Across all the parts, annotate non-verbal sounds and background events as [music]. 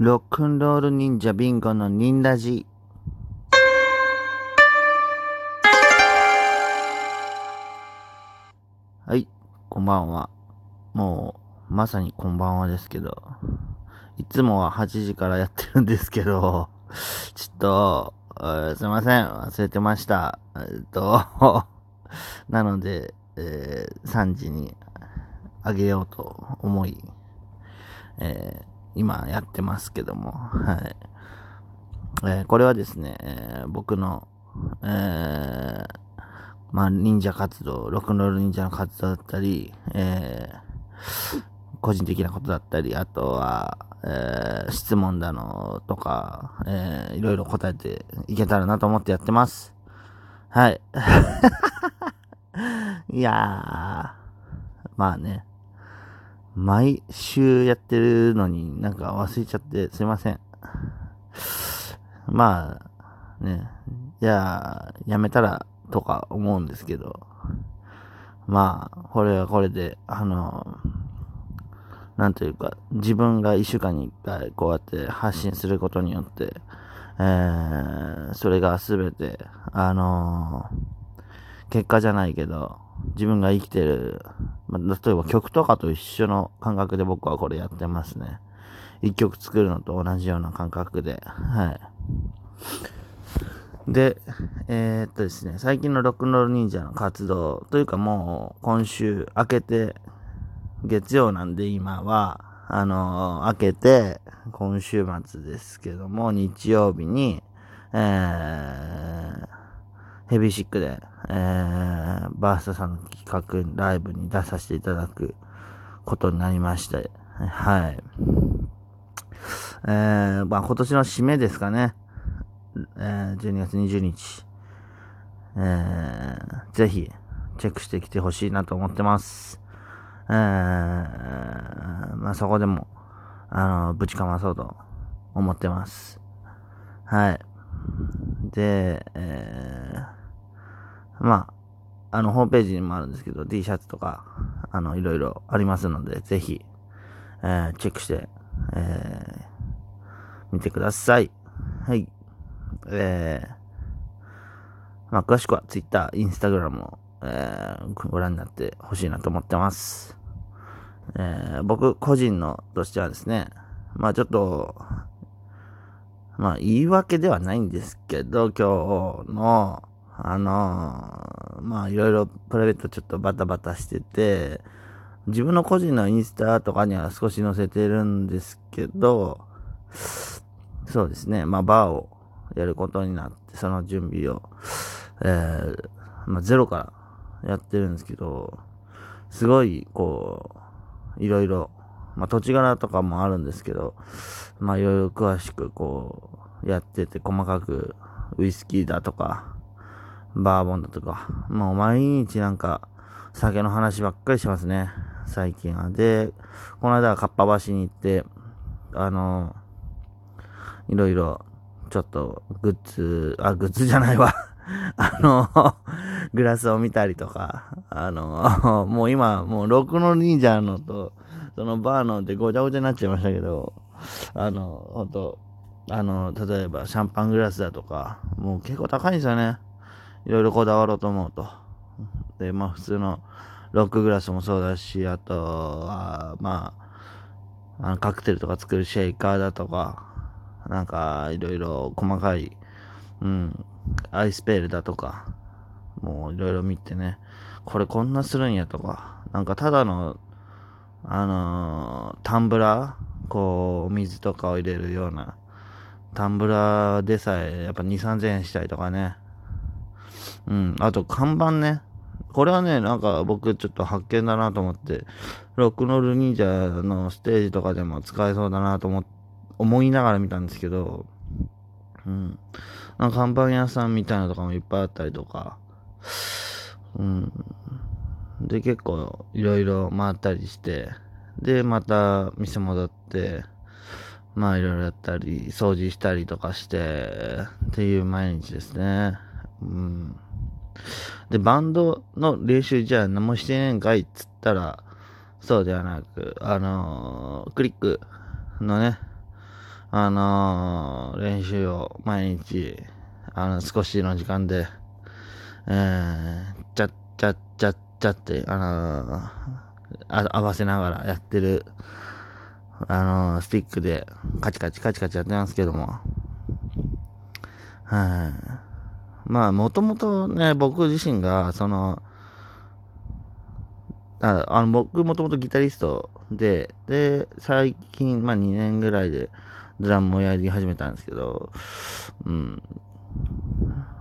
ロックンロール忍者ビンゴの忍ラジ。はい、こんばんは。もう、まさにこんばんはですけど、いつもは8時からやってるんですけど、ちょっと、えーすいません、忘れてました。えっと、[laughs] なので、えー3時にあげようと思い、えー今やってますけども、はい。えーこれはですね、えー僕の、えーまあ、忍者活動、ロックンロール忍者の活動だったり、えー個人的なことだったり、あとは、えー質問だのとか、えーいろいろ答えていけたらなと思ってやってます。はい。[laughs] いやー、まあね。毎週やってるのになんか忘れちゃってすいません。まあ、ね。いや、やめたらとか思うんですけど。まあ、これはこれで、あの、なんというか、自分が一週間に一回こうやって発信することによって、えー、それがすべて、あの結果じゃないけど、自分が生きてる、まあ、例えば曲とかと一緒の感覚で僕はこれやってますね。一曲作るのと同じような感覚で、はい。で、えーっとですね、最近のロックンロール忍者の活動というかもう今週明けて、月曜なんで今は、あのー明けて、今週末ですけども、日曜日に、えー、ヘビーシックで、えー、バーストさんの企画ライブに出させていただくことになりまして、はい。えー、まあ今年の締めですかね。えー、12月20日。えー、ぜひ、チェックしてきてほしいなと思ってます。えー、まあそこでも、あの、ぶちかまそうと思ってます。はい。で、えー、まあ、あの、ホームページにもあるんですけど、T シャツとか、あの、いろいろありますので、ぜひ、えー、チェックして、えー、見てください。はい。えー、まあ、詳しくは Twitter、Instagram を、えー、ご覧になってほしいなと思ってます。えー、僕個人のとしてはですね、まあちょっと、まあ言い訳ではないんですけど、今日の、あのーまあいろいろプライベートちょっとバタバタしてて、自分の個人のインスタとかには少し載せてるんですけど、そうですね、まあバーをやることになって、その準備を、えー、まあゼロからやってるんですけど、すごい、こう、いろいろ、まあ土地柄とかもあるんですけど、まあいろいろ詳しくこう、やってて細かく、ウイスキーだとか、バーボンだとか、もう毎日なんか、酒の話ばっかりしますね、最近は。で、この間はかっぱ橋に行って、あの、いろいろ、ちょっと、グッズ、あ、グッズじゃないわ。[laughs] あの、グラスを見たりとか、あの、[laughs] もう今、もう、ロクの忍者のと、そのバーのでごちゃごちゃになっちゃいましたけど、あの、ほんと、あの、例えばシャンパングラスだとか、もう結構高いんですよね。いろいろこだわろうと思うと。で、まあ普通のロックグラスもそうだし、あとは、まあ、あのカクテルとか作るシェイカーだとか、なんかいろいろ細かい、うん、アイスペールだとか、もういろいろ見てね、これこんなするんやとか、なんかただの、あのータンブラーこう、お水とかを入れるような、タンブラーでさえ、やっぱ2、3000円したりとかね。うん。あと、看板ね。これはね、なんか僕ちょっと発見だなと思って、ロックノール忍者のステージとかでも使えそうだなと思、思いながら見たんですけど、うん。なんか看板屋さんみたいなのとかもいっぱいあったりとか、うん。で、結構いろいろ回ったりして、で、また店戻って、まあいろいろやったり、掃除したりとかして、っていう毎日ですね。うん。で、バンドの練習じゃあ何もしてねえんかいっつったら、そうではなく、あのークリックのね、あのー、練習を毎日、あの、少しの時間で、えー、ちゃっちゃっちゃっちゃって、あのー、合わせながらやってる、あのー、スティックでカチカチカチカチやってますけども、はい、まあ、もともとね、僕自身が、その、ああの僕もともとギタリストで、で、最近、まあ2年ぐらいでドラムもやり始めたんですけど、うん。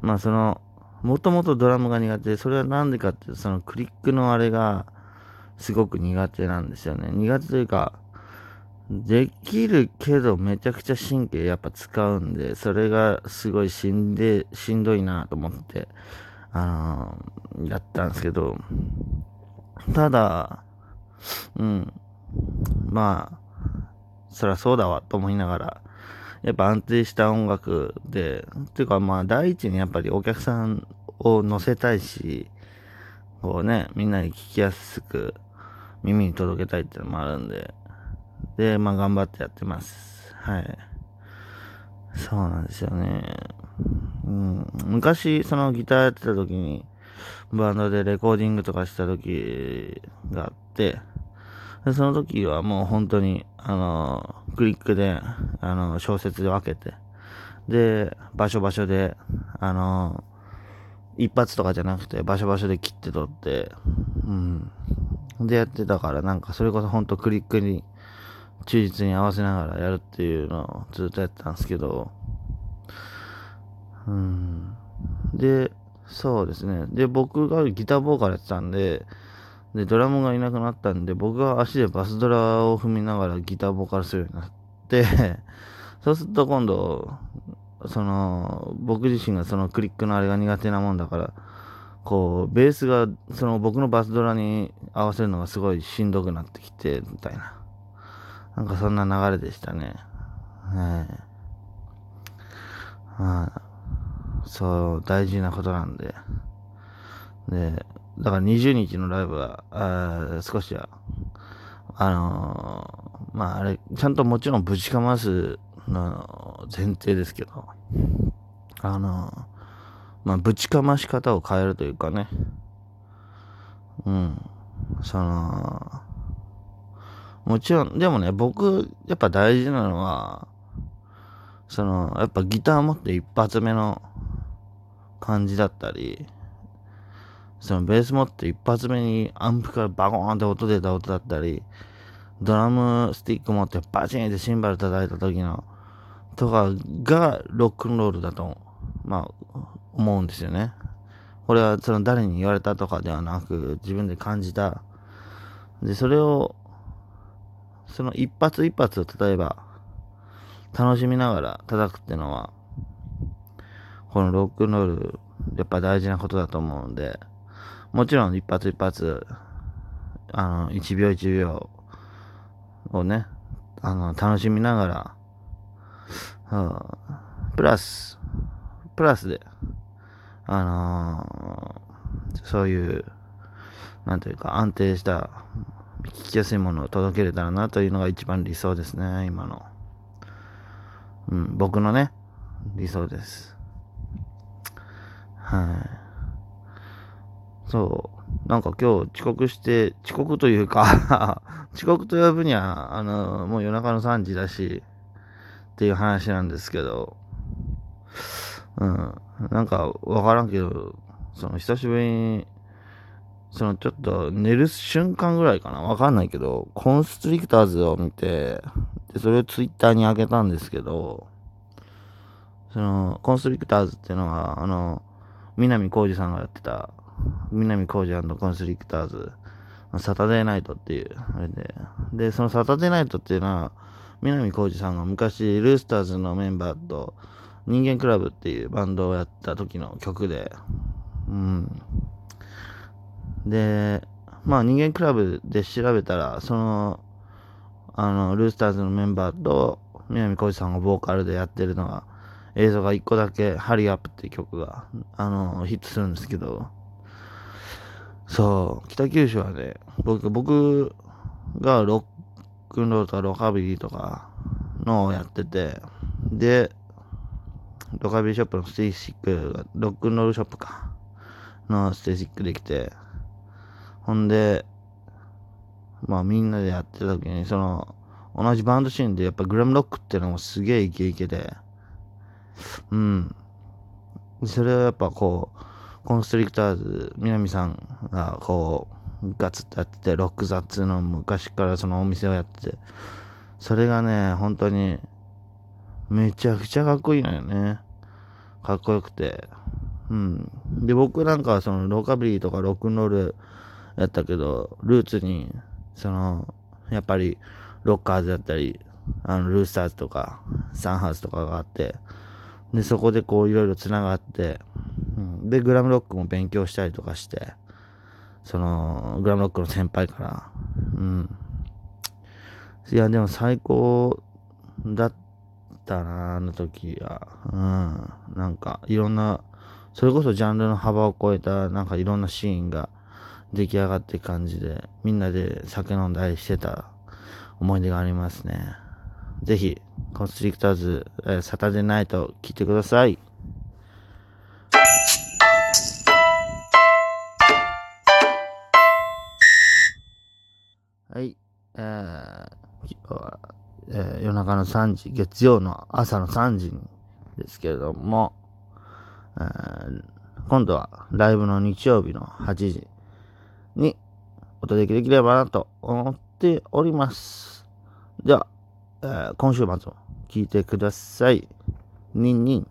まあその、もともとドラムが苦手で、それはなんでかっていうと、そのクリックのあれがすごく苦手なんですよね。苦手というか、できるけどめちゃくちゃ神経やっぱ使うんで、それがすごいしんで、しんどいなと思って、あのー、やったんですけど、ただ、うん、まあ、そりゃそうだわと思いながら、やっぱ安定した音楽で、っていうかまあ第一にやっぱりお客さんを乗せたいし、こうね、みんなに聞きやすく耳に届けたいっていうのもあるんで、で、まあ頑張ってやってます。はい。そうなんですよね。うん、昔、そのギターやってた時に、バンドでレコーディングとかした時があって、でその時はもう本当に、あの、クリックで、あの、小説で分けて、で、場所場所で、あの、一発とかじゃなくて、場所場所で切って取って、うん。でやってたから、なんかそれこそ本当クリックに忠実に合わせながらやるっていうのをずっとやってたんですけど、うん。で、そうですね。で、僕がギターボーカルやってたんで、で、ドラムがいなくなったんで、僕が足でバスドラを踏みながらギターボーカルするようになって、[laughs] そうすると今度、その、僕自身がそのクリックのあれが苦手なもんだから、こう、ベースが、その僕のバスドラに合わせるのがすごいしんどくなってきて、みたいな。なんかそんな流れでしたね。はい。まあ、そう、大事なことなんで。で、だから20日のライブは、あ少しは、あのー、まああれ、ちゃんともちろんぶちかますの前提ですけど、あのー、まあぶちかまし方を変えるというかね、うん、その、もちろん、でもね、僕、やっぱ大事なのは、その、やっぱギター持って一発目の感じだったり、そのベース持って一発目にアンプからバコーンって音出た音だったり、ドラムスティック持ってバチンってシンバル叩いた時のとかがロックンロールだと、まあ、思うんですよね。これはその誰に言われたとかではなく、自分で感じた。で、それを、その一発一発を例えば、楽しみながら叩くっていうのは、このロックンロール、やっぱ大事なことだと思うんで、もちろん一発一発、あの、一秒一秒をね、あの、楽しみながら、うん、プラス、プラスで、あのー、そういう、なんというか安定した、聞きやすいものを届けれたらなというのが一番理想ですね、今の。うん、僕のね、理想です。はい。そう。なんか今日遅刻して、遅刻というか [laughs] 遅刻と呼ぶには、あの、もう夜中の3時だし、っていう話なんですけど、うん。なんかわからんけど、その久しぶりに、そのちょっと寝る瞬間ぐらいかなわかんないけど、コンストリクターズを見て、で、それをツイッターに上げたんですけど、その、コンストリクターズっていうのは、あの、南浩二さんがやってた、南浩二コンストリクターズ、サタデーナイトっていう、あれで。で、そのサタデーナイトっていうのは、南浩二さんが昔、ルースターズのメンバーと、人間クラブっていうバンドをやった時の曲で、うん。で、まあ人間クラブで調べたら、その、あの、ルースターズのメンバーと、南浩二さんがボーカルでやってるのが、映像が一個だけ、 Hurry Up っていう曲が、あの、ヒットするんですけど、そう、北九州はね、僕、僕がロックンロールとかロカビリーとか、のをやってて、で、ロカビリーショップのステイシック、ロックンロールショップか、のステイシックできて、ほんで、まあみんなでやってた時に、その、同じバンドシーンでやっぱグラムロックっていうのもすげえイケイケで、うん。それはやっぱこう、コンストリクターズ、南さんがこう、ガツッとやってて、ロックザッツの昔からそのお店をやってて、それがね、本当に、めちゃくちゃかっこいいのよね。かっこよくて。うん。で、僕なんかはそのロカビリーとかロックンロールやったけど、ルーツに、その、やっぱり、ロッカーズだったり、あの、ルースターズとか、サンハウスとかがあって、で、そこでこういろいろ繋がって、うん、で、グラムロックも勉強したりとかして、その、グラムロックの先輩から、うん。いや、でも最高だったな、あの時は。うん。なんか、いろんな、それこそジャンルの幅を超えた、なんかいろんなシーンが出来上がって感じで、みんなで酒飲んだりしてた思い出がありますね。ぜひ、コンストリクターズ、えー、サタデーナイト聞いてください。はい。えー、今日は、えー、夜中の3時、月曜の朝の3時にですけれども、えー、今度はライブの日曜日の8時お届けできればなと思っております。では、えー、今週末も聞いてください。ニンニン。